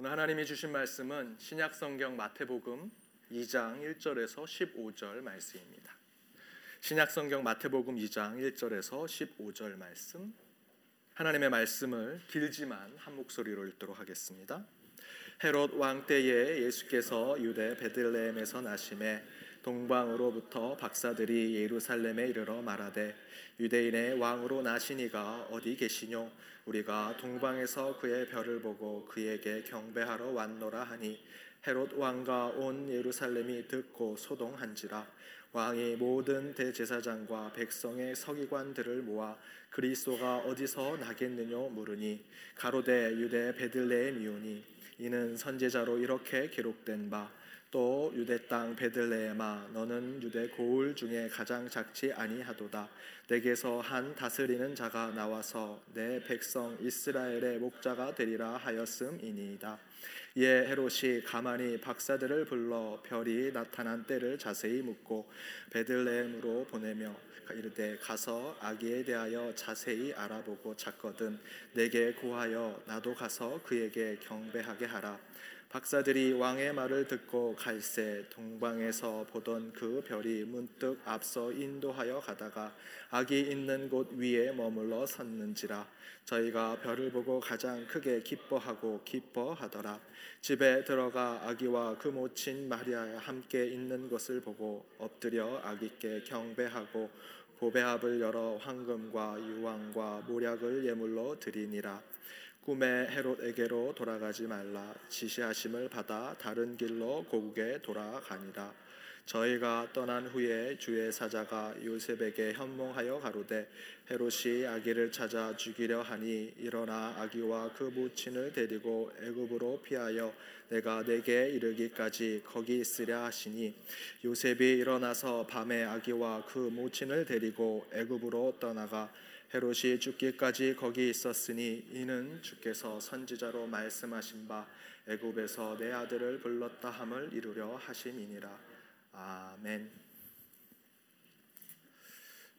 오늘 하나님이 주신 말씀은 신약 성경 마태복음 2장 1절에서 15절 말씀입니다. 신약 성경 마태복음 2장 1절에서 15절 말씀. 하나님의 말씀을 길지만 한 목소리로 읽도록 하겠습니다. 헤롯 왕 때에 예수께서 유대 베들레헴에서 나심에 동방으로부터 박사들이 예루살렘에 이르러 말하되 유대인의 왕으로 나시니가 어디 계시뇨? 우리가 동방에서 그의 별을 보고 그에게 경배하러 왔노라 하니 헤롯 왕과 온 예루살렘이 듣고 소동한지라. 왕이 모든 대제사장과 백성의 서기관들을 모아 그리스도가 어디서 나겠느냐 물으니 가로대 유대 베들레헴이오니 이는 선제자로 이렇게 기록된 바 또 유대 땅 베들레헴아 너는 유대 고을 중에 가장 작지 아니하도다. 내게서 한 다스리는 자가 나와서 내 백성 이스라엘의 목자가 되리라 하였음이니이다. 이에 헤롯이 가만히 박사들을 불러 별이 나타난 때를 자세히 묻고 베들레헴으로 보내며 이르되 가서 아기에 대하여 자세히 알아보고 찾거든 내게 구하여 나도 가서 그에게 경배하게 하라 박사들이 왕의 말을 듣고 갈새 동방에서 보던 그 별이 문득 앞서 인도하여 가다가 아기 있는 곳 위에 머물러 섰는지라 저희가 별을 보고 가장 크게 기뻐하고 기뻐하더라. 집에 들어가 아기와 그 모친 마리아 함께 있는 것을 보고 엎드려 아기께 경배하고 보배합을 열어 황금과 유황과 모략을 예물로 드리니라 꿈에 헤롯에게로 돌아가지 말라. 지시하심을 받아 다른 길로 고국에 돌아가니라 저희가 떠난 후에 주의 사자가 요셉에게 현몽하여 가로되 헤롯이 아기를 찾아 죽이려 하니 일어나 아기와 그 모친을 데리고 애굽으로 피하여 내가 내게 이르기까지 거기 있으랴 하시니 요셉이 일어나서 밤에 아기와 그 모친을 데리고 애굽으로 떠나가 헤롯이 죽기까지 거기 있었으니 이는 주께서 선지자로 말씀하신 바 애굽에서 내 아들을 불렀다 함을 이루려 하심이니라 아멘.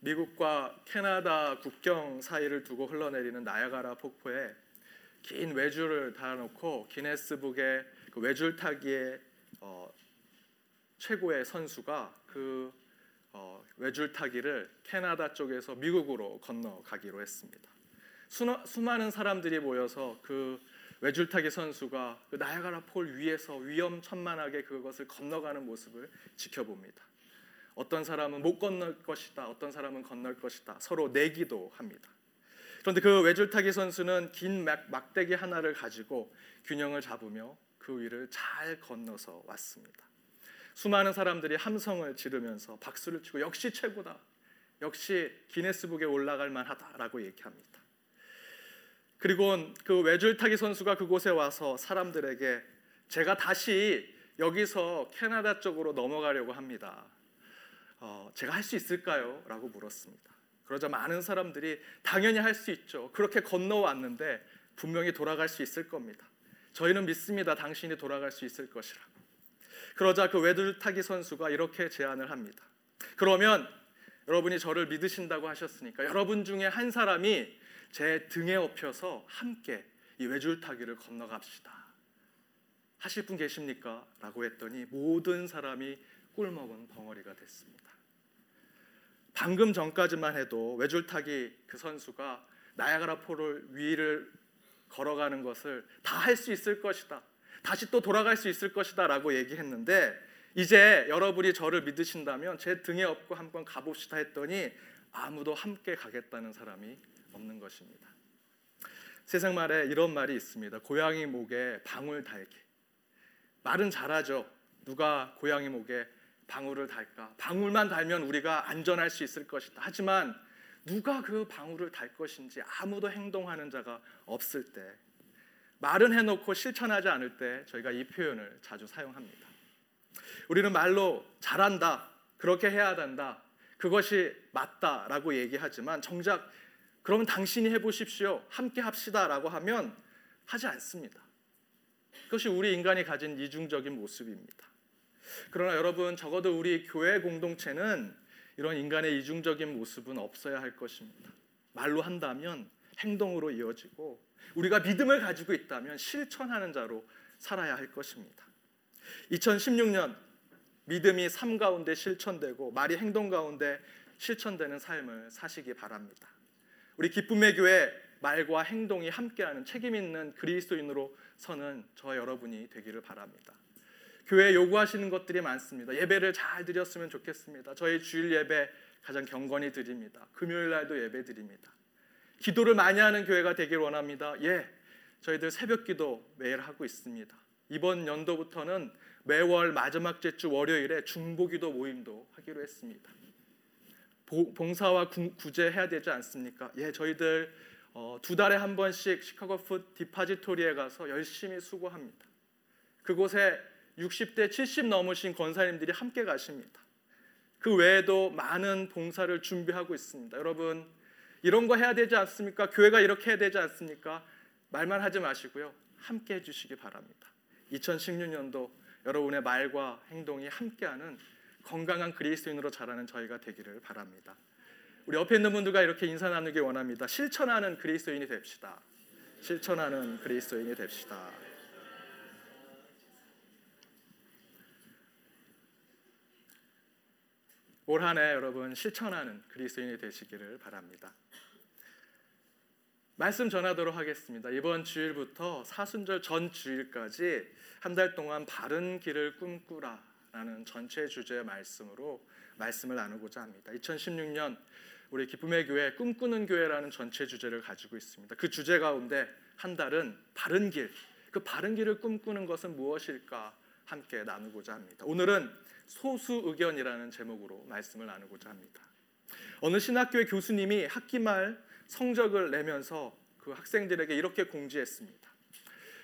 미국과 캐나다 국경 사이를 두고 흘러내리는 나야가라 폭포에 긴 외줄을 달아놓고 기네스북의 그 외줄 타기의 어, 최고의 선수가 그 어, 외줄 타기를 캐나다 쪽에서 미국으로 건너가기로 했습니다. 수많은 사람들이 모여서 그 외줄타기 선수가 그 나야가라 폴 위에서 위험천만하게 그것을 건너가는 모습을 지켜봅니다. 어떤 사람은 못 건널 것이다. 어떤 사람은 건널 것이다. 서로 내기도 합니다. 그런데 그 외줄타기 선수는 긴 막, 막대기 하나를 가지고 균형을 잡으며 그 위를 잘 건너서 왔습니다. 수많은 사람들이 함성을 지르면서 박수를 치고 역시 최고다. 역시 기네스북에 올라갈 만하다라고 얘기합니다. 그리고 그 외줄타기 선수가 그곳에 와서 사람들에게 제가 다시 여기서 캐나다 쪽으로 넘어가려고 합니다. 어, 제가 할 수 있을까요? 라고 물었습니다. 그러자 많은 사람들이 당연히 할 수 있죠. 그렇게 건너왔는데 분명히 돌아갈 수 있을 겁니다. 저희는 믿습니다. 당신이 돌아갈 수 있을 것이라고. 그러자 그 외줄타기 선수가 이렇게 제안을 합니다. 그러면 여러분이 저를 믿으신다고 하셨으니까 여러분 중에 한 사람이 제 등에 업혀서 함께 이 외줄타기를 건너갑시다. 하실 분 계십니까? 라고 했더니 모든 사람이 꿀먹은 벙어리가 됐습니다. 방금 전까지만 해도 외줄타기 그 선수가 나야가라 포를 위를 걸어가는 것을 다 할 수 있을 것이다. 다시 또 돌아갈 수 있을 것이다라고 얘기했는데 이제 여러분이 저를 믿으신다면 제 등에 업고 한번 가봅시다 했더니 아무도 함께 가겠다는 사람이 없는 것입니다. 세상 말에 이런 말이 있습니다. 고양이 목에 방울 달기. 말은 잘하죠. 누가 고양이 목에 방울을 달까? 방울만 달면 우리가 안전할 수 있을 것이다. 하지만 누가 그 방울을 달 것인지 아무도 행동하는 자가 없을 때 말은 해놓고 실천하지 않을 때 저희가 이 표현을 자주 사용합니다. 우리는 말로 잘한다, 그렇게 해야 된다, 그것이 맞다라고 얘기하지만 정작 그러면 당신이 해보십시오, 함께 합시다 라고 하면 하지 않습니다. 그것이 우리 인간이 가진 이중적인 모습입니다. 그러나 여러분 적어도 우리 교회 공동체는 이런 인간의 이중적인 모습은 없어야 할 것입니다. 말로 한다면 행동으로 이어지고 우리가 믿음을 가지고 있다면 실천하는 자로 살아야 할 것입니다. 2016년 믿음이 삶 가운데 실천되고 말이 행동 가운데 실천되는 삶을 사시기 바랍니다. 우리 기쁨의 교회 말과 행동이 함께하는 책임 있는 그리스도인으로 서는 저 여러분이 되기를 바랍니다. 교회 요구하시는 것들이 많습니다. 예배를 잘 드렸으면 좋겠습니다. 저희 주일 예배 가장 경건히 드립니다. 금요일 날도 예배 드립니다. 기도를 많이 하는 교회가 되길 원합니다. 예, 저희들 새벽 기도 매일 하고 있습니다. 이번 연도부터는 매월 마지막 주 월요일에 중보 기도 모임도 하기로 했습니다. 봉사와 구제 해야 되지 않습니까? 예, 저희들 어, 두 달에 한 번씩 시카고 Food Depository에 가서 열심히 수고합니다. 그곳에 60대 70 넘으신 권사님들이 함께 가십니다. 그 외에도 많은 봉사를 준비하고 있습니다. 여러분 이런 거 해야 되지 않습니까? 교회가 이렇게 해야 되지 않습니까? 말만 하지 마시고요. 함께 해 주시기 바랍니다. 2016년도 여러분의 말과 행동이 함께하는 건강한 그리스도인으로 자라는 저희가 되기를 바랍니다. 우리 옆에 있는 분들과 이렇게 인사 나누기 원합니다. 실천하는 그리스도인이 됩시다. 실천하는 그리스도인이 됩시다. 올 한해 여러분 실천하는 그리스도인이 되시기를 바랍니다. 말씀 전하도록 하겠습니다. 이번 주일부터 사순절 전 주일까지 한 달 동안 바른 길을 꿈꾸라 라는 전체 주제의 말씀으로 말씀을 나누고자 합니다. 2016년 우리 기쁨의 교회 꿈꾸는 교회라는 전체 주제를 가지고 있습니다. 그 주제 가운데 한 달은 바른 길. 그 바른 길을 꿈꾸는 것은 무엇일까 함께 나누고자 합니다. 오늘은 소수 의견이라는 제목으로 말씀을 나누고자 합니다. 어느 신학교의 교수님이 학기 말 성적을 내면서 그 학생들에게 이렇게 공지했습니다.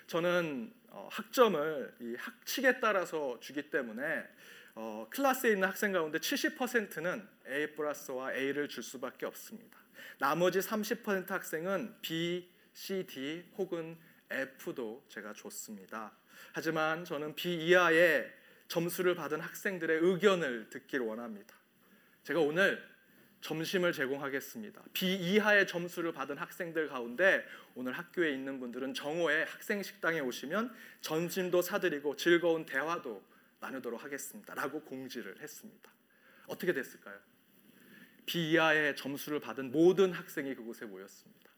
저는 어, 학점을 이 학칙에 따라서 주기 때문에 어, 클래스에 있는 학생 가운데 70%는 A 플러스와 A를 줄 수밖에 없습니다. 나머지 30% 학생은 B, C, D 혹은 F도 제가 줬습니다. 하지만 저는 B 이하의 점수를 받은 학생들의 의견을 듣길 원합니다. 제가 오늘 점심을 제공하겠습니다. B 이하의 점수를 받은 학생들 가운데 오늘 학교에 있는 분들은 정오에 학생 식당에 오시면 점심도 사드리고 즐거운 대화도 나누도록 하겠습니다. 라고 공지를 했습니다. 어떻게 됐을까요? 비하의 점수를 받은 모든 학생이 그곳에 모였습니다.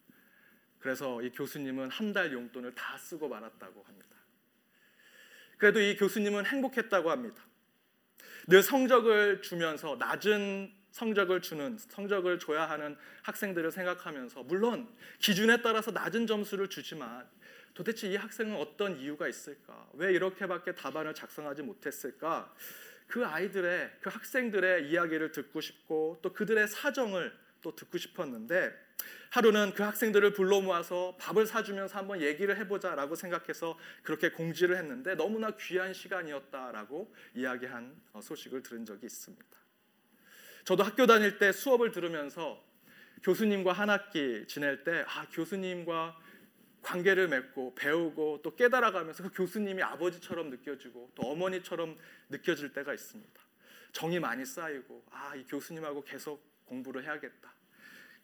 그래서 이 교수님은 한 달 용돈을 다 쓰고 말았다고 합니다. 그래도 이 교수님은 행복했다고 합니다. 늘 성적을 주면서 낮은 성적을 주는 성적을 줘야 하는 학생들을 생각하면서 물론 기준에 따라서 낮은 점수를 주지만 도대체 이 학생은 어떤 이유가 있을까? 왜 이렇게밖에 답안을 작성하지 못했을까? 그 아이들의 그 학생들의 이야기를 듣고 싶고 또 그들의 사정을 또 듣고 싶었는데 하루는 그 학생들을 불러 모아서 밥을 사주면서 한번 얘기를 해보자라고 생각해서 그렇게 공지를 했는데 너무나 귀한 시간이었다라고 이야기한 어, 소식을 들은 적이 있습니다. 저도 학교 다닐 때 수업을 들으면서 교수님과 한 학기 지낼 때 아, 교수님과 관계를 맺고 배우고 또 깨달아가면서 그 교수님이 아버지처럼 느껴지고 또 어머니처럼 느껴질 때가 있습니다. 정이 많이 쌓이고 아, 이 교수님하고 계속 공부를 해야겠다.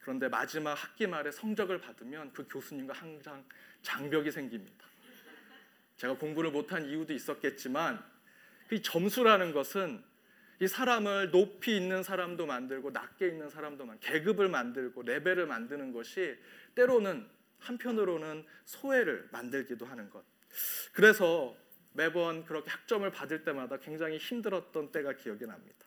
그런데 마지막 학기 말에 성적을 받으면 그 교수님과 항상 장벽이 생깁니다. 제가 공부를 못한 이유도 있었겠지만 이 점수라는 것은 이 사람을 높이 있는 사람도 만들고 낮게 있는 사람도 만 계급을 만들고 레벨을 만드는 것이 때로는 한편으로는 소외를 만들기도 하는 것. 그래서 매번 그렇게 학점을 받을 때마다 굉장히 힘들었던 때가 기억이 납니다.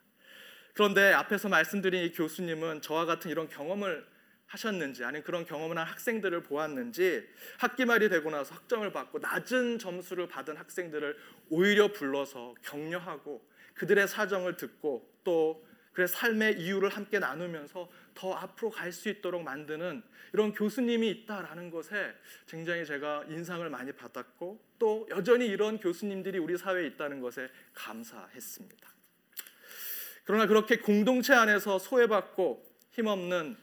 그런데 앞에서 말씀드린 이 교수님은 저와 같은 이런 경험을 하셨는지 아니면 그런 경험을 한 학생들을 보았는지 학기 말이 되고 나서 학점을 받고 낮은 점수를 받은 학생들을 오히려 불러서 격려하고 그들의 사정을 듣고 또 그래서 삶의 이유를 함께 나누면서 더 앞으로 갈 수 있도록 만드는 이런 교수님이 있다라는 것에 굉장히 제가 인상을 많이 받았고 또 여전히 이런 교수님들이 우리 사회에 있다는 것에 감사했습니다. 그러나 그렇게 공동체 안에서 소외받고 힘없는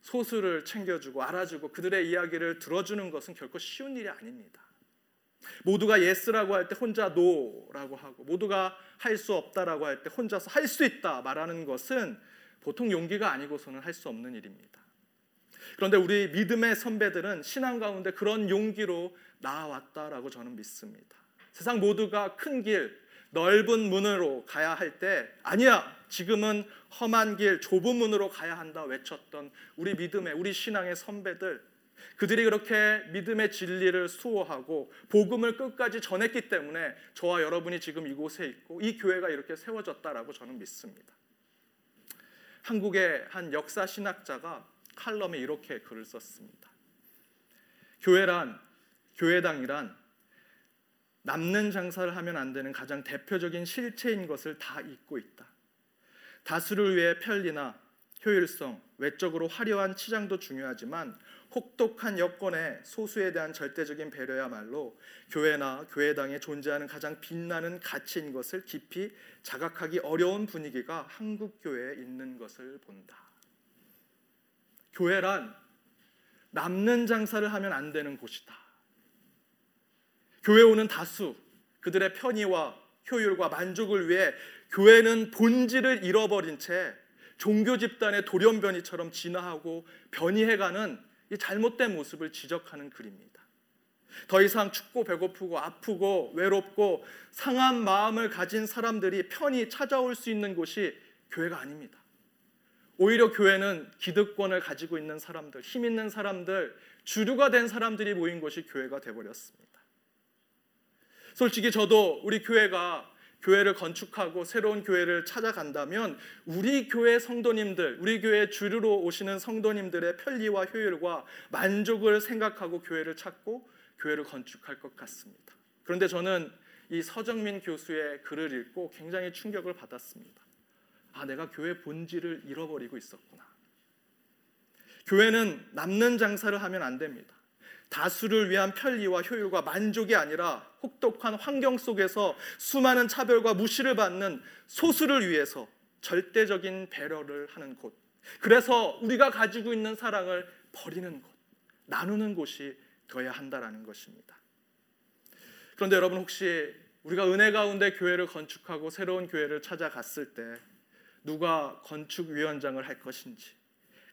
소수를 챙겨주고 알아주고 그들의 이야기를 들어주는 것은 결코 쉬운 일이 아닙니다. 모두가 yes라고 할 때 혼자 no라고 하고 모두가 할 수 없다라고 할 때 혼자서 할 수 있다 말하는 것은 보통 용기가 아니고서는 할 수 없는 일입니다. 그런데 우리 믿음의 선배들은 신앙 가운데 그런 용기로 나아왔다라고 저는 믿습니다. 세상 모두가 큰 길, 넓은 문으로 가야 할 때 아니야 지금은 험한 길 좁은 문으로 가야 한다 외쳤던 우리 믿음의 우리 신앙의 선배들 그들이 그렇게 믿음의 진리를 수호하고 복음을 끝까지 전했기 때문에 저와 여러분이 지금 이곳에 있고 이 교회가 이렇게 세워졌다라고 저는 믿습니다. 한국의 한 역사 신학자가 칼럼에 이렇게 글을 썼습니다. 교회란 교회당이란 남는 장사를 하면 안 되는 가장 대표적인 실체인 것을 다 잊고 있다. 다수를 위해 편리나 효율성, 외적으로 화려한 치장도 중요하지만 혹독한 여건에 소수에 대한 절대적인 배려야말로 교회나 교회당에 존재하는 가장 빛나는 가치인 것을 깊이 자각하기 어려운 분위기가 한국 교회에 있는 것을 본다. 교회란 남는 장사를 하면 안 되는 곳이다. 교회 오는 다수 그들의 편의와 효율과 만족을 위해 교회는 본질을 잃어버린 채 종교 집단의 돌연변이처럼 진화하고 변이해가는 이 잘못된 모습을 지적하는 글입니다. 더 이상 춥고 배고프고 아프고 외롭고 상한 마음을 가진 사람들이 편히 찾아올 수 있는 곳이 교회가 아닙니다. 오히려 교회는 기득권을 가지고 있는 사람들, 힘 있는 사람들, 주류가 된 사람들이 모인 곳이 교회가 되버렸습니다. 솔직히 저도 우리 교회가 교회를 건축하고 새로운 교회를 찾아간다면 우리 교회 성도님들, 우리 교회 주류로 오시는 성도님들의 편리와 효율과 만족을 생각하고 교회를 찾고 교회를 건축할 것 같습니다. 그런데 저는 이 서정민 교수의 글을 읽고 굉장히 충격을 받았습니다. 아, 내가 교회 본질을 잃어버리고 있었구나. 교회는 남는 장사를 하면 안 됩니다. 다수를 위한 편리와 효율과 만족이 아니라 혹독한 환경 속에서 수많은 차별과 무시를 받는 소수를 위해서 절대적인 배려를 하는 곳. 그래서 우리가 가지고 있는 사랑을 버리는 곳, 나누는 곳이 되어야 한다라는 것입니다. 그런데 여러분 혹시 우리가 은혜 가운데 교회를 건축하고 새로운 교회를 찾아갔을 때 누가 건축 위원장을 할 것인지,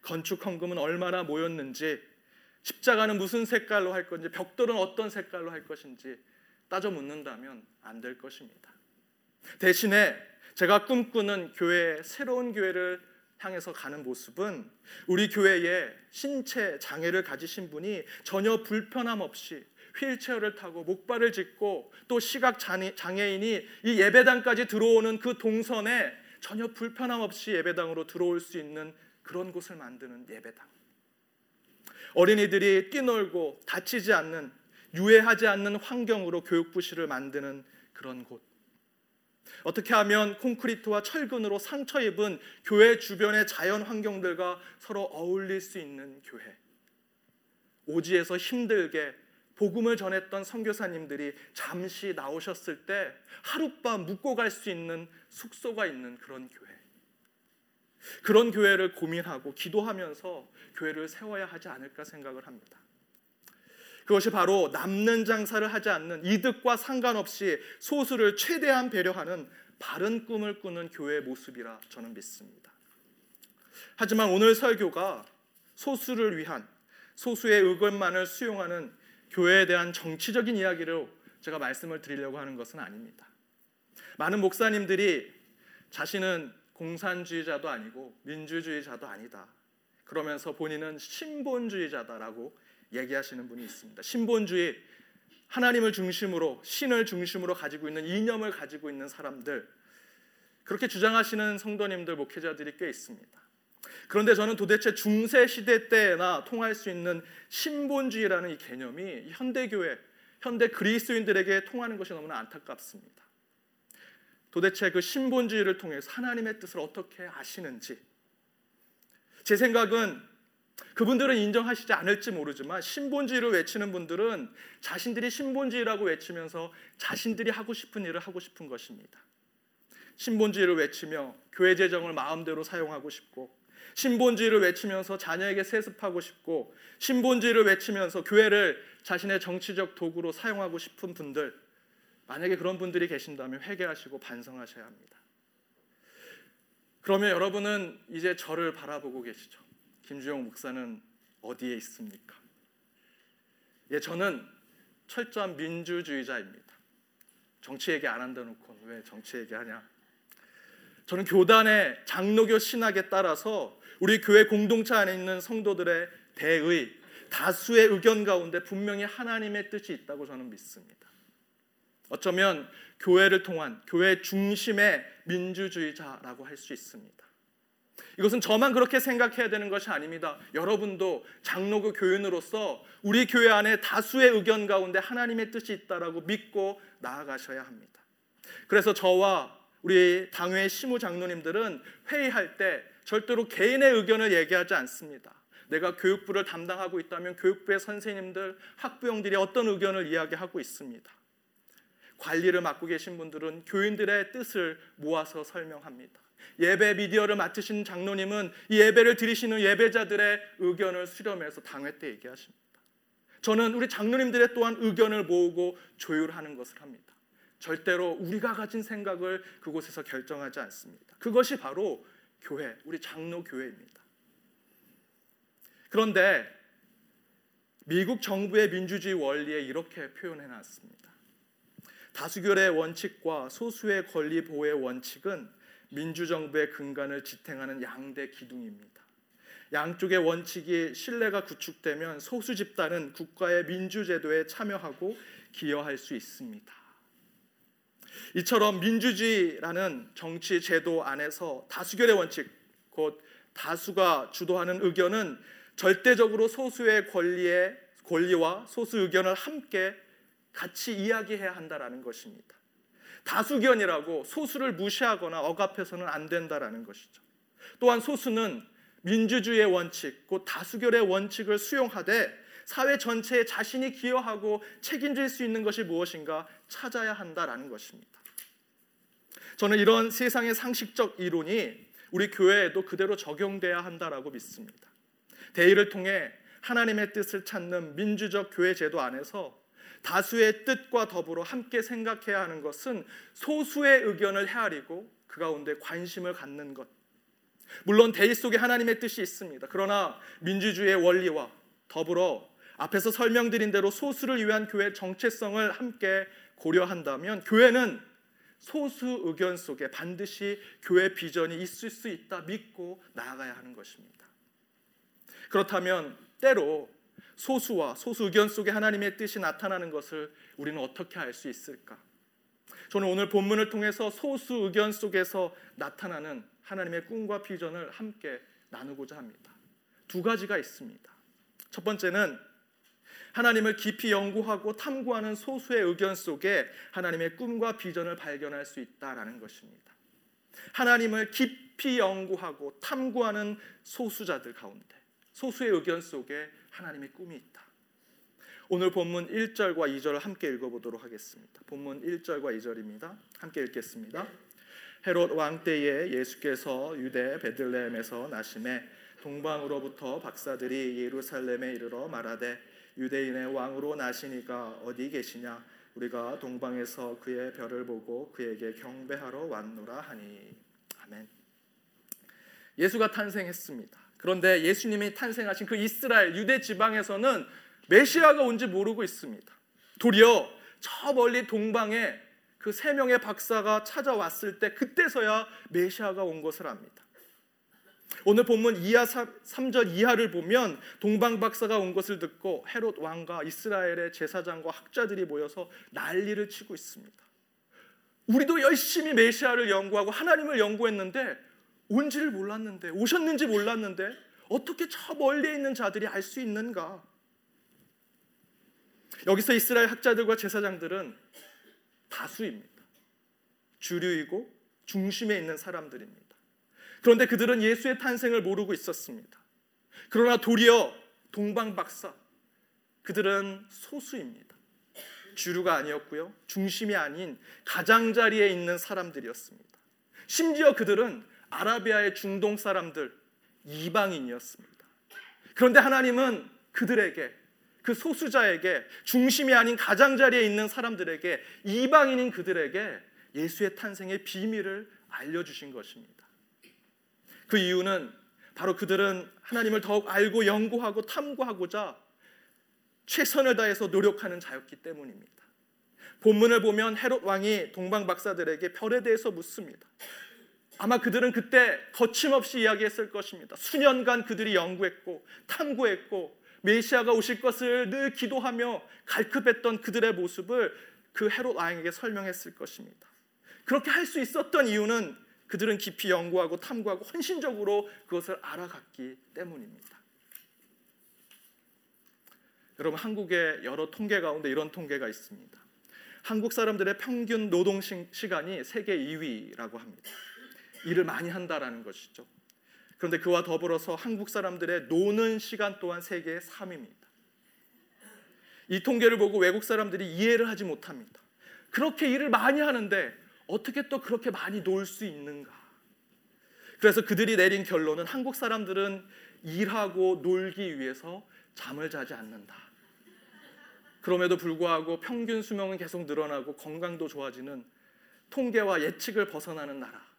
건축 헌금은 얼마나 모였는지 십자가는 무슨 색깔로 할 건지 벽돌은 어떤 색깔로 할 것인지 따져 묻는다면 안 될 것입니다. 대신에 제가 꿈꾸는 교회 새로운 교회를 향해서 가는 모습은 우리 교회에 신체 장애를 가지신 분이 전혀 불편함 없이 휠체어를 타고 목발을 짚고 또 시각 장애인이 이 예배당까지 들어오는 그 동선에 전혀 불편함 없이 예배당으로 들어올 수 있는 그런 곳을 만드는 예배당. 어린이들이 뛰놀고 다치지 않는 유해하지 않는 환경으로 교육 부실을 만드는 그런 곳. 어떻게 하면 콘크리트와 철근으로 상처 입은 교회 주변의 자연 환경들과 서로 어울릴 수 있는 교회. 오지에서 힘들게 복음을 전했던 선교사님들이 잠시 나오셨을 때 하룻밤 묵고 갈 수 있는 숙소가 있는 그런 교회. 그런 교회를 고민하고 기도하면서 교회를 세워야 하지 않을까 생각을 합니다. 그것이 바로 남는 장사를 하지 않는 이득과 상관없이 소수를 최대한 배려하는 바른 꿈을 꾸는 교회의 모습이라 저는 믿습니다. 하지만 오늘 설교가 소수를 위한 소수의 의견만을 수용하는 교회에 대한 정치적인 이야기로 제가 말씀을 드리려고 하는 것은 아닙니다. 많은 목사님들이 자신은 공산주의자도 아니고 민주주의자도 아니다. 그러면서 본인은 신본주의자다라고 얘기하시는 분이 있습니다. 신본주의 하나님을 중심으로 신을 중심으로 가지고 있는 이념을 가지고 있는 사람들 그렇게 주장하시는 성도님들 목회자들이 꽤 있습니다. 그런데 저는 도대체 중세 시대 때나 통할 수 있는 신본주의라는 이 개념이 현대 교회, 현대 그리스도인들에게 통하는 것이 너무나 안타깝습니다. 도대체 그 신본주의를 통해서 하나님의 뜻을 어떻게 아시는지 제 생각은 그분들은 인정하시지 않을지 모르지만 신본주의를 외치는 분들은 자신들이 신본주의라고 외치면서 자신들이 하고 싶은 일을 하고 싶은 것입니다. 신본주의를 외치며 교회 재정을 마음대로 사용하고 싶고 신본주의를 외치면서 자녀에게 세습하고 싶고 신본주의를 외치면서 교회를 자신의 정치적 도구로 사용하고 싶은 분들 만약에 그런 분들이 계신다면 회개하시고 반성하셔야 합니다. 그러면 여러분은 이제 저를 바라보고 계시죠. 김주영 목사는 어디에 있습니까? 예, 저는 철저한 민주주의자입니다. 정치 얘기 안 한다 놓고 왜 정치 얘기하냐? 저는 교단의 장로교 신학에 따라서 우리 교회 공동체 안에 있는 성도들의 대의 다수의 의견 가운데 분명히 하나님의 뜻이 있다고 저는 믿습니다. 어쩌면 교회를 통한 교회 중심의 민주주의자라고 할 수 있습니다. 이것은 저만 그렇게 생각해야 되는 것이 아닙니다. 여러분도 장로교 교인으로서 우리 교회 안에 다수의 의견 가운데 하나님의 뜻이 있다라고 믿고 나아가셔야 합니다. 그래서 저와 우리 당회 시무 장로님들은 회의할 때 절대로 개인의 의견을 얘기하지 않습니다. 내가 교육부를 담당하고 있다면 교육부의 선생님들, 학부형들이 어떤 의견을 이야기하고 있습니다. 관리를 맡고 계신 분들은 교인들의 뜻을 모아서 설명합니다. 예배 미디어를 맡으신 장로님은 이 예배를 드리시는 예배자들의 의견을 수렴해서 당회 때 얘기하십니다. 저는 우리 장로님들의 또한 의견을 모으고 조율하는 것을 합니다. 절대로 우리가 가진 생각을 그곳에서 결정하지 않습니다. 그것이 바로 교회, 우리 장로 교회입니다. 그런데 미국 정부의 민주주의 원리에 이렇게 표현해 놨습니다. 다수결의 원칙과 소수의 권리 보호의 원칙은 민주정부의 근간을 지탱하는 양대 기둥입니다. 양쪽의 원칙이 신뢰가 구축되면 소수 집단은 국가의 민주제도에 참여하고 기여할 수 있습니다. 이처럼 민주주의라는 정치 제도 안에서 다수결의 원칙, 곧 다수가 주도하는 의견은 절대적으로 소수의 권리의 권리와 소수 의견을 함께 같이 이야기해야 한다라는 것입니다. 다수견이라고 소수를 무시하거나 억압해서는 안 된다라는 것이죠. 또한 소수는 민주주의의 원칙, 곧 다수결의 원칙을 수용하되 사회 전체에 자신이 기여하고 책임질 수 있는 것이 무엇인가 찾아야 한다라는 것입니다. 저는 이런 세상의 상식적 이론이 우리 교회에도 그대로 적용돼야 한다라고 믿습니다. 대의를 통해 하나님의 뜻을 찾는 민주적 교회 제도 안에서 다수의 뜻과 더불어 함께 생각해야 하는 것은 소수의 의견을 헤아리고 그 가운데 관심을 갖는 것. 물론 대의 속에 하나님의 뜻이 있습니다. 그러나 민주주의의 원리와 더불어 앞에서 설명드린 대로 소수를 위한 교회 정체성을 함께 고려한다면 교회는 소수 의견 속에 반드시 교회 비전이 있을 수 있다 믿고 나아가야 하는 것입니다. 그렇다면 때로 소수와 소수 의견 속에 하나님의 뜻이 나타나는 것을 우리는 어떻게 알 수 있을까? 저는 오늘 본문을 통해서 소수 의견 속에서 나타나는 하나님의 꿈과 비전을 함께 나누고자 합니다. 두 가지가 있습니다. 첫 번째는 하나님을 깊이 연구하고 탐구하는 소수의 의견 속에 하나님의 꿈과 비전을 발견할 수 있다라는 것입니다. 하나님을 깊이 연구하고 탐구하는 소수자들 가운데 소수의 의견 속에 하나님의 꿈이 있다. 오늘 본문 1절과 2절을 함께 읽어보도록 하겠습니다. 본문 1절과 2절입니다. 함께 읽겠습니다. 헤롯 왕 때에 예수께서 유대 베들레헴에서 나심에 동방으로부터 박사들이 예루살렘에 이르러 말하되 유대인의 왕으로 나시니까 어디 계시냐 우리가 동방에서 그의 별을 보고 그에게 경배하러 왔노라 하니 아멘. 예수가 탄생했습니다. 그런데 예수님이 탄생하신 그 이스라엘 유대 지방에서는 메시아가 온지 모르고 있습니다. 도리어 저 멀리 동방에 그 세 명의 박사가 찾아왔을 때 그때서야 메시아가 온 것을 압니다. 오늘 본문 2하 3절 이하를 보면 동방 박사가 온 것을 듣고 헤롯 왕과 이스라엘의 제사장과 학자들이 모여서 난리를 치고 있습니다. 우리도 열심히 메시아를 연구하고 하나님을 연구했는데 온지를 몰랐는데 오셨는지 몰랐는데 어떻게 저 멀리 있는 자들이 알 수 있는가? 여기서 이스라엘 학자들과 제사장들은 다수입니다. 주류이고 중심에 있는 사람들입니다. 그런데 그들은 예수의 탄생을 모르고 있었습니다. 그러나 도리어 동방 박사 그들은 소수입니다. 주류가 아니었고요. 중심이 아닌 가장자리에 있는 사람들이었습니다. 심지어 그들은 아라비아의 중동 사람들 이방인이었습니다. 그런데 하나님은 그들에게 그 소수자에게 중심이 아닌 가장자리에 있는 사람들에게 이방인인 그들에게 예수의 탄생의 비밀을 알려주신 것입니다. 그 이유는 바로 그들은 하나님을 더욱 알고 연구하고 탐구하고자 최선을 다해서 노력하는 자였기 때문입니다. 본문을 보면 헤롯 왕이 동방 박사들에게 별에 대해서 묻습니다. 아마 그들은 그때 거침없이 이야기했을 것입니다. 수년간 그들이 연구했고 탐구했고 메시아가 오실 것을 늘 기도하며 갈급했던 그들의 모습을 그 헤롯 왕에게 설명했을 것입니다. 그렇게 할 수 있었던 이유는 그들은 깊이 연구하고 탐구하고 헌신적으로 그것을 알아갔기 때문입니다. 여러분 한국의 여러 통계 가운데 이런 통계가 있습니다. 한국 사람들의 평균 노동 시간이 세계 2위라고 합니다. 일을 많이 한다라는 것이죠. 그런데 그와 더불어서 한국 사람들의 노는 시간 또한 세계 3위입니다. 이 통계를 보고 외국 사람들이 이해를 하지 못합니다. 그렇게 일을 많이 하는데 어떻게 또 그렇게 많이 놀 수 있는가? 그래서 그들이 내린 결론은 한국 사람들은 일하고 놀기 위해서 잠을 자지 않는다. 그럼에도 불구하고 평균 수명은 계속 늘어나고 건강도 좋아지는 통계와 예측을 벗어나는 나라.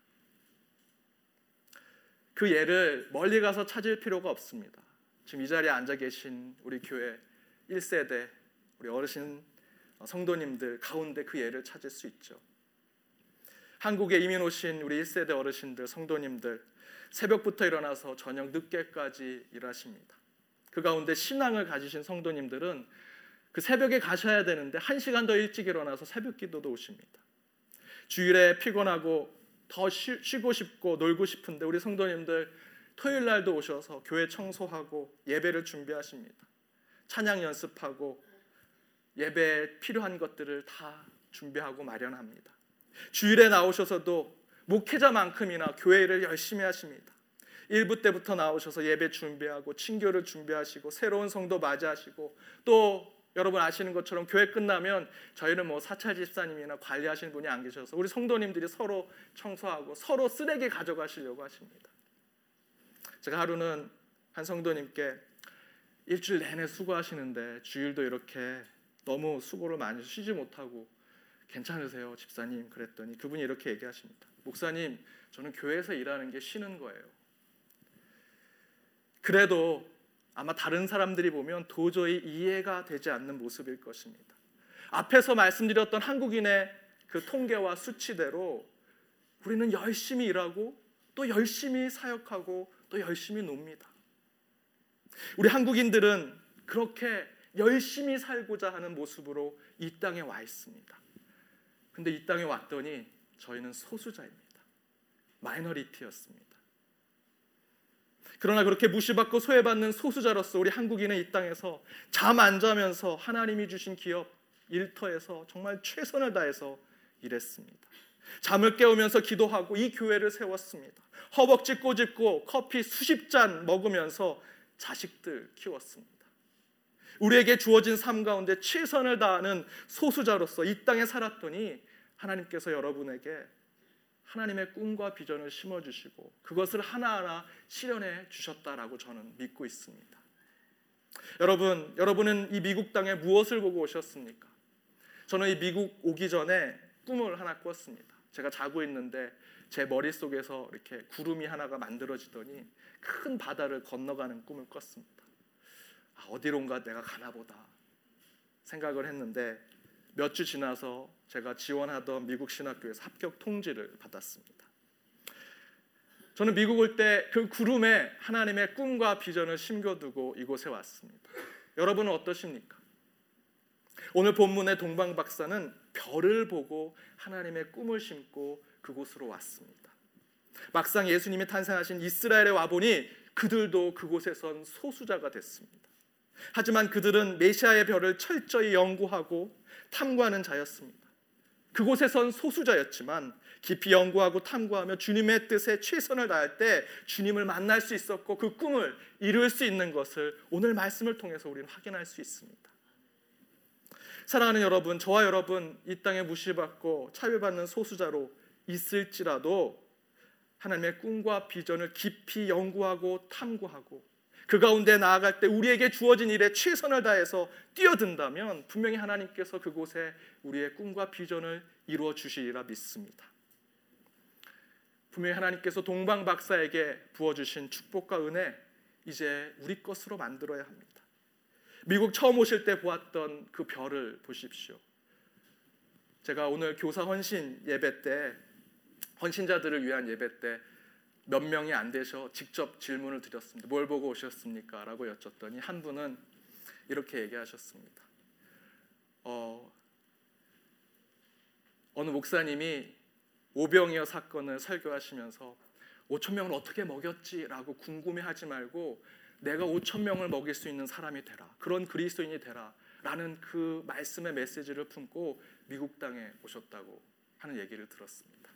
그 예를 멀리 가서 찾을 필요가 없습니다. 지금 이 자리에 앉아 계신 우리 교회 1세대 우리 어르신 성도님들 가운데 그 예를 찾을 수 있죠. 한국에 이민 오신 우리 1세대 어르신들 성도님들 새벽부터 일어나서 저녁 늦게까지 일하십니다. 그 가운데 신앙을 가지신 성도님들은 그 새벽에 가셔야 되는데 한 시간 더 일찍 일어나서 새벽 기도도 오십니다. 주일에 피곤하고 더 쉬, 쉬고 싶고 놀고 싶은데 우리 성도님들 토요일 날도 오셔서 교회 청소하고 예배를 준비하십니다. 찬양 연습하고 예배에 필요한 것들을 다 준비하고 마련합니다. 주일에 나오셔서도 목회자만큼이나 교회를 열심히 하십니다. 1부 때부터 나오셔서 예배 준비하고 친교를 준비하시고 새로운 성도 맞이하시고 또 여러분 아시는 것처럼 교회 끝나면 저희는 뭐 사찰 집사님이나 관리하시는 분이 안 계셔서 우리 성도님들이 서로 청소하고 서로 쓰레기 가져가시려고 하십니다. 제가 하루는 한 성도님께 일주일 내내 수고하시는데 주일도 이렇게 너무 수고를 많이 쉬지 못하고 괜찮으세요, 집사님? 그랬더니 그분이 이렇게 얘기하십니다. 목사님, 저는 교회에서 일하는 게 쉬는 거예요. 그래도 아마 다른 사람들이 보면 도저히 이해가 되지 않는 모습일 것입니다. 앞에서 말씀드렸던 한국인의 그 통계와 수치대로 우리는 열심히 일하고 또 열심히 사역하고 또 열심히 놉니다. 우리 한국인들은 그렇게 열심히 살고자 하는 모습으로 이 땅에 와 있습니다. 근데 이 땅에 왔더니 저희는 소수자입니다. 마이너리티였습니다. 그러나 그렇게 무시받고 소외받는 소수자로서 우리 한국인은 이 땅에서 잠 안 자면서 하나님이 주신 기업 일터에서 정말 최선을 다해서 일했습니다. 잠을 깨우면서 기도하고 이 교회를 세웠습니다. 허벅지 꼬집고 커피 수십 잔 먹으면서 자식들 키웠습니다. 우리에게 주어진 삶 가운데 최선을 다하는 소수자로서 이 땅에 살았더니 하나님께서 여러분에게 하나님의 꿈과 비전을 심어 주시고 그것을 하나하나 실현해 주셨다라고 저는 믿고 있습니다. 여러분, 여러분은 이 미국 땅에 무엇을 보고 오셨습니까? 저는 이 미국 오기 전에 꿈을 하나 꿨습니다. 제가 자고 있는데 제 머릿속에서 이렇게 구름이 하나가 만들어지더니 큰 바다를 건너가는 꿈을 꿨습니다. 아, 어디론가 내가 가나 보다 생각을 했는데 몇 주 지나서 제가 지원하던 미국 신학교에서 합격 통지를 받았습니다. 저는 미국 올 때 그 구름에 하나님의 꿈과 비전을 심겨두고 이곳에 왔습니다. 여러분은 어떠십니까? 오늘 본문의 동방 박사는 별을 보고 하나님의 꿈을 심고 그곳으로 왔습니다. 막상 예수님이 탄생하신 이스라엘에 와 보니 그들도 그곳에선 소수자가 됐습니다. 하지만 그들은 메시아의 별을 철저히 연구하고 탐구하는 자였습니다. 그곳에선 소수자였지만 깊이 연구하고 탐구하며 주님의 뜻에 최선을 다할 때 주님을 만날 수 있었고 그 꿈을 이룰 수 있는 것을 오늘 말씀을 통해서 우리는 확인할 수 있습니다. 사랑하는 여러분, 저와 여러분 이 땅에 무시받고 차별받는 소수자로 있을지라도 하나님의 꿈과 비전을 깊이 연구하고 탐구하고 그 가운데 나아갈 때 우리에게 주어진 일에 최선을 다해서 뛰어든다면 분명히 하나님께서 그곳에 우리의 꿈과 비전을 이루어 주시리라 믿습니다. 분명히 하나님께서 동방 박사에게 부어 주신 축복과 은혜 이제 우리 것으로 만들어야 합니다. 미국 처음 오실 때 보았던 그 별을 보십시오. 제가 오늘 교사 헌신 예배 때 헌신자들을 위한 예배 때 몇 명이 안 되셔 직접 질문을 드렸습니다. 뭘 보고 오셨습니까? 라고 여쭸더니 한 분은 이렇게 얘기하셨습니다. 어, 어느 목사님이 오병이어 사건을 설교하시면서 5천 명을 어떻게 먹였지라고 궁금해하지 말고 내가 5천 명을 먹일 수 있는 사람이 되라. 그런 그리스도인이 되라. 라는 그 말씀의 메시지를 품고 미국 땅에 오셨다고 하는 얘기를 들었습니다.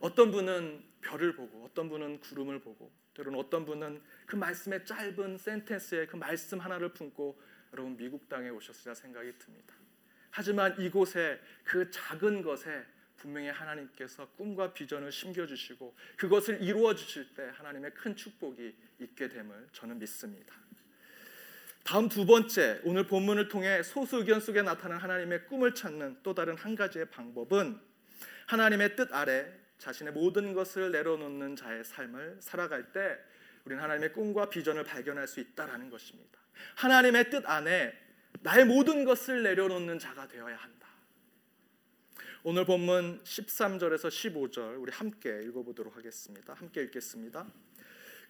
어떤 분은 별을 보고 어떤 분은 구름을 보고 때로는 어떤 분은 그 말씀의 짧은 센텐스에 그 말씀 하나를 품고 여러분 미국 땅에 오셨으리라 생각이 듭니다. 하지만 이곳에 그 작은 것에 분명히 하나님께서 꿈과 비전을 심겨 주시고 그것을 이루어 주실 때 하나님의 큰 축복이 있게 됨을 저는 믿습니다. 다음 두 번째 오늘 본문을 통해 소수 의견 속에 나타난 하나님의 꿈을 찾는 또 다른 한 가지의 방법은 하나님의 뜻 아래 자신의 모든 것을 내려놓는 자의 삶을 살아갈 때 우리는 하나님의 꿈과 비전을 발견할 수 있다라는 것입니다. 하나님의 뜻 안에 나의 모든 것을 내려놓는 자가 되어야 한다. 오늘 본문 13절에서 15절 우리 함께 읽어보도록 하겠습니다. 함께 읽겠습니다.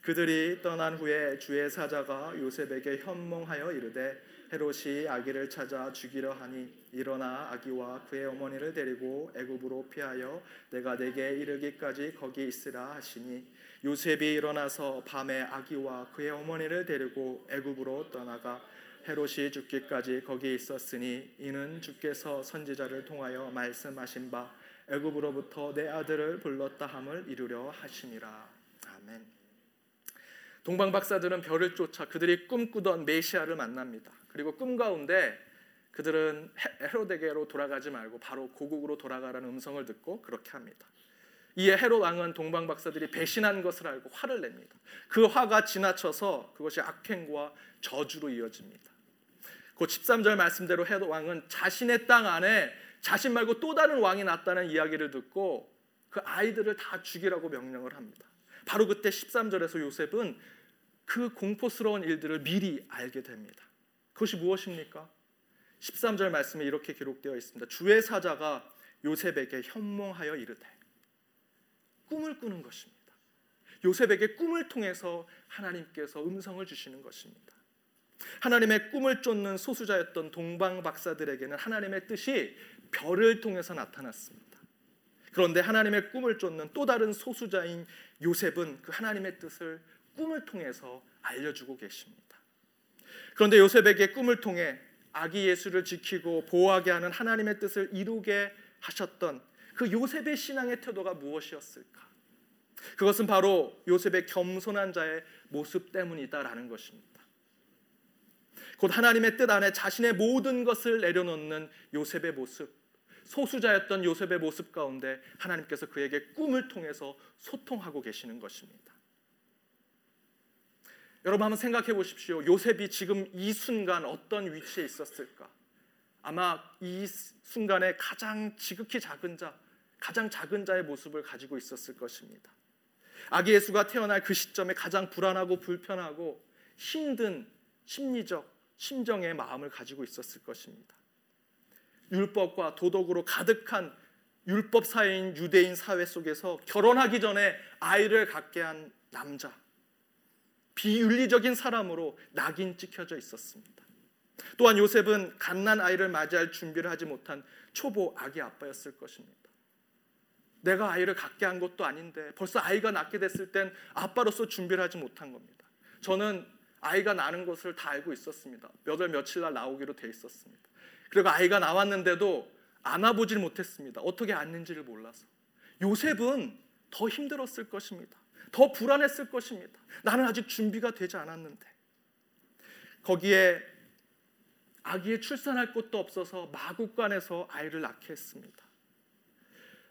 그들이 떠난 후에 주의 사자가 요셉에게 현몽하여 이르되 헤롯이 아기를 찾아 죽이려 하니 일어나 아기와 그의 어머니를 데리고 애굽으로 피하여 내가 내게 이르기까지 거기 있으라 하시니 요셉이 일어나서 밤에 아기와 그의 어머니를 데리고 애굽으로 떠나가 헤롯이 죽기까지 거기 있었으니 이는 주께서 선지자를 통하여 말씀하신 바 애굽으로부터 내 아들을 불렀다 함을 이루려 하시니라. 아멘. 동방 박사들은 별을 쫓아 그들이 꿈꾸던 메시아를 만납니다. 그리고 꿈 가운데 그들은 헤롯에게로 돌아가지 말고 바로 고국으로 돌아가라는 음성을 듣고 그렇게 합니다. 이에 헤롯 왕은 동방 박사들이 배신한 것을 알고 화를 냅니다. 그 화가 지나쳐서 그것이 악행과 저주로 이어집니다. 그 13절 말씀대로 헤롯 왕은 자신의 땅 안에 자신 말고 또 다른 왕이 났다는 이야기를 듣고 그 아이들을 다 죽이라고 명령을 합니다. 바로 그때 13절에서 요셉은 그 공포스러운 일들을 미리 알게 됩니다. 그것이 무엇입니까? 13절 말씀에 이렇게 기록되어 있습니다. 주의 사자가 요셉에게 현몽하여 이르되 꿈을 꾸는 것입니다. 요셉에게 꿈을 통해서 하나님께서 음성을 주시는 것입니다. 하나님의 꿈을 쫓는 소수자였던 동방 박사들에게는 하나님의 뜻이 별을 통해서 나타났습니다. 그런데 하나님의 꿈을 쫓는 또 다른 소수자인 요셉은 그 하나님의 뜻을 꿈을 통해서 알려주고 계십니다. 그런데 요셉에게 꿈을 통해 아기 예수를 지키고 보호하게 하는 하나님의 뜻을 이루게 하셨던 그 요셉의 신앙의 태도가 무엇이었을까? 그것은 바로 요셉의 겸손한 자의 모습 때문이다라는 것입니다. 곧 하나님의 뜻 안에 자신의 모든 것을 내려놓는 요셉의 모습, 소수자였던 요셉의 모습 가운데 하나님께서 그에게 꿈을 통해서 소통하고 계시는 것입니다. 여러분 한번 생각해 보십시오. 요셉이 지금 이 순간 어떤 위치에 있었을까? 아마 이 순간에 가장 지극히 작은 자, 가장 작은 자의 모습을 가지고 있었을 것입니다. 아기 예수가 태어날 그 시점에 가장 불안하고 불편하고 힘든 심리적 심정의 마음을 가지고 있었을 것입니다. 율법과 도덕으로 가득한 율법 사회인 유대인 사회 속에서 결혼하기 전에 아이를 갖게 한 남자, 비윤리적인 사람으로 낙인 찍혀져 있었습니다. 또한 요셉은 갓난 아이를 맞이할 준비를 하지 못한 초보 아기 아빠였을 것입니다. 내가 아이를 갖게 한 것도 아닌데 벌써 아이가 낳게 됐을 땐 아빠로서 준비를 하지 못한 겁니다. 저는 아이가 나는 것을 다 알고 있었습니다. 몇월 며칠 날 나오기로 돼 있었습니다. 그리고 아이가 나왔는데도 안아보질 못했습니다. 어떻게 앉는지를 몰라서. 요셉은 더 힘들었을 것입니다. 더 불안했을 것입니다. 나는 아직 준비가 되지 않았는데. 거기에 아기에 출산할 곳도 없어서 마국간에서 아이를 낳게 했습니다.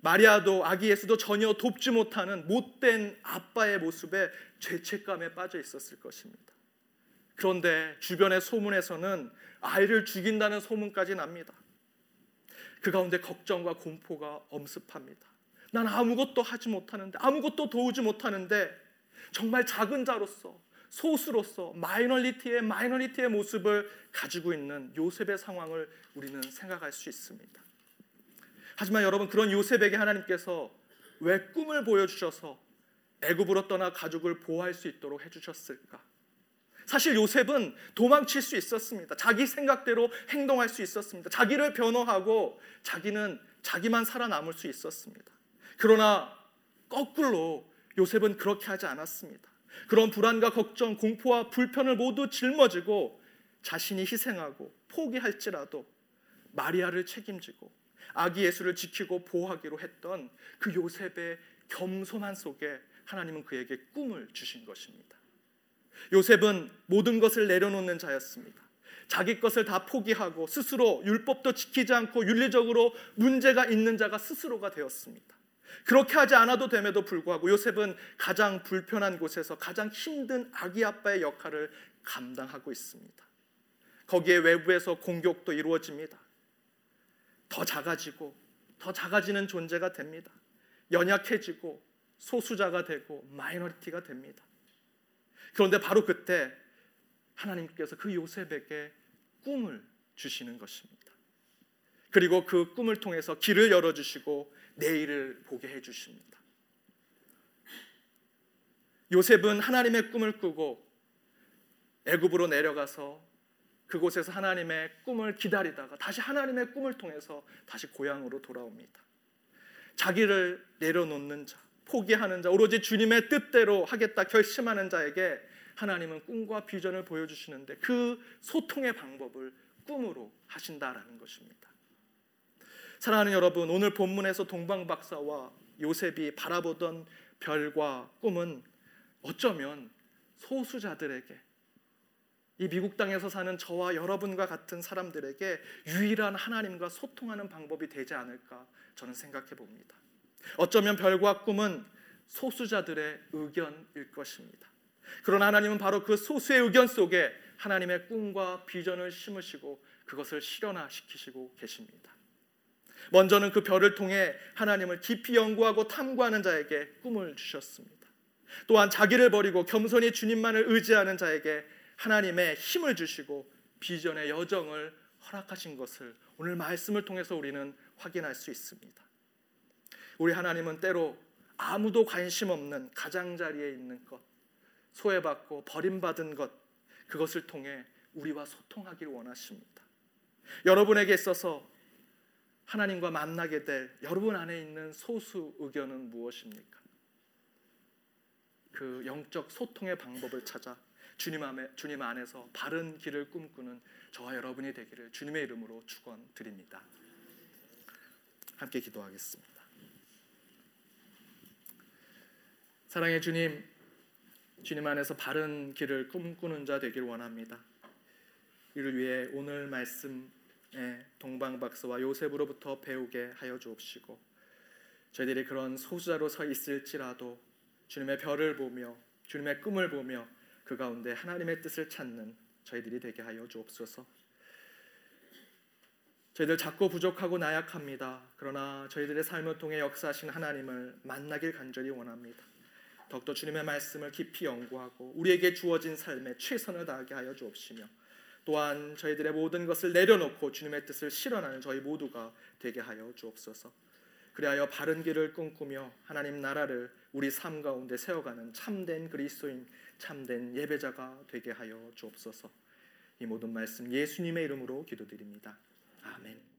마리아도 아기 예수도 전혀 돕지 못하는 못된 아빠의 모습에 죄책감에 빠져 있었을 것입니다. 그런데 주변의 소문에서는 아이를 죽인다는 소문까지 납니다. 그 가운데 걱정과 공포가 엄습합니다. 난 아무것도 하지 못하는데 아무것도 도우지 못하는데 정말 작은 자로서 소수로서 마이너리티의 마이너리티의 모습을 가지고 있는 요셉의 상황을 우리는 생각할 수 있습니다. 하지만 여러분 그런 요셉에게 하나님께서 왜 꿈을 보여주셔서 애굽으로 떠나 가족을 보호할 수 있도록 해주셨을까? 사실 요셉은 도망칠 수 있었습니다. 자기 생각대로 행동할 수 있었습니다. 자기를 변호하고 자기는 자기만 살아남을 수 있었습니다. 그러나 거꾸로 요셉은 그렇게 하지 않았습니다. 그런 불안과 걱정, 공포와 불편을 모두 짊어지고 자신이 희생하고 포기할지라도 마리아를 책임지고 아기 예수를 지키고 보호하기로 했던 그 요셉의 겸손한 속에 하나님은 그에게 꿈을 주신 것입니다. 요셉은 모든 것을 내려놓는 자였습니다. 자기 것을 다 포기하고 스스로 율법도 지키지 않고 윤리적으로 문제가 있는 자가 스스로가 되었습니다. 그렇게 하지 않아도 됨에도 불구하고 요셉은 가장 불편한 곳에서 가장 힘든 아기 아빠의 역할을 감당하고 있습니다. 거기에 외부에서 공격도 이루어집니다. 더 작아지고 더 작아지는 존재가 됩니다. 연약해지고 소수자가 되고 마이너리티가 됩니다. 그런데 바로 그때 하나님께서 그 요셉에게 꿈을 주시는 것입니다. 그리고 그 꿈을 통해서 길을 열어주시고 내일을 보게 해주십니다. 요셉은 하나님의 꿈을 꾸고 애굽으로 내려가서 그곳에서 하나님의 꿈을 기다리다가 다시 하나님의 꿈을 통해서 다시 고향으로 돌아옵니다. 자기를 내려놓는 자, 포기하는 자, 오로지 주님의 뜻대로 하겠다 결심하는 자에게 하나님은 꿈과 비전을 보여주시는데 그 소통의 방법을 꿈으로 하신다라는 것입니다. 사랑하는 여러분, 오늘 본문에서 동방 박사와 요셉이 바라보던 별과 꿈은 어쩌면 소수자들에게 이 미국 땅에서 사는 저와 여러분과 같은 사람들에게 유일한 하나님과 소통하는 방법이 되지 않을까 저는 생각해 봅니다. 어쩌면 별과 꿈은 소수자들의 의견일 것입니다. 그러나 하나님은 바로 그 소수의 의견 속에 하나님의 꿈과 비전을 심으시고 그것을 실현화시키시고 계십니다. 먼저는 그 별을 통해 하나님을 깊이 연구하고 탐구하는 자에게 꿈을 주셨습니다. 또한 자기를 버리고 겸손히 주님만을 의지하는 자에게 하나님의 힘을 주시고 비전의 여정을 허락하신 것을 오늘 말씀을 통해서 우리는 확인할 수 있습니다. 우리 하나님은 때로 아무도 관심 없는 가장자리에 있는 것, 소외받고 버림받은 것, 그것을 통해 우리와 소통하기를 원하십니다. 여러분에게 있어서 하나님과 만나게 될 여러분 안에 있는 소수 의견은 무엇입니까? 그 영적 소통의 방법을 찾아 주님 안에 주님 안에서 바른 길을 꿈꾸는 저와 여러분이 되기를 주님의 이름으로 축원드립니다. 함께 기도하겠습니다. 사랑의 주님, 주님 안에서 바른 길을 꿈꾸는 자 되길 원합니다. 이를 위해 오늘 말씀에 동방 박사와 요셉으로부터 배우게 하여 주옵시고 저희들이 그런 소수자로 서 있을지라도 주님의 별을 보며 주님의 꿈을 보며 그 가운데 하나님의 뜻을 찾는 저희들이 되게 하여 주옵소서. 저희들 작고 부족하고 나약합니다. 그러나 저희들의 삶을 통해 역사하신 하나님을 만나길 간절히 원합니다. 더욱더 주님의 말씀을 깊이 연구하고 우리에게 주어진 삶에 최선을 다하게 하여 주옵시며 또한 저희들의 모든 것을 내려놓고 주님의 뜻을 실현하는 저희 모두가 되게 하여 주옵소서. 그리하여 바른 길을 꿈꾸며 하나님 나라를 우리 삶 가운데 세워가는 참된 그리스도인 참된 예배자가 되게 하여 주옵소서. 이 모든 말씀 예수님의 이름으로 기도드립니다. 아멘.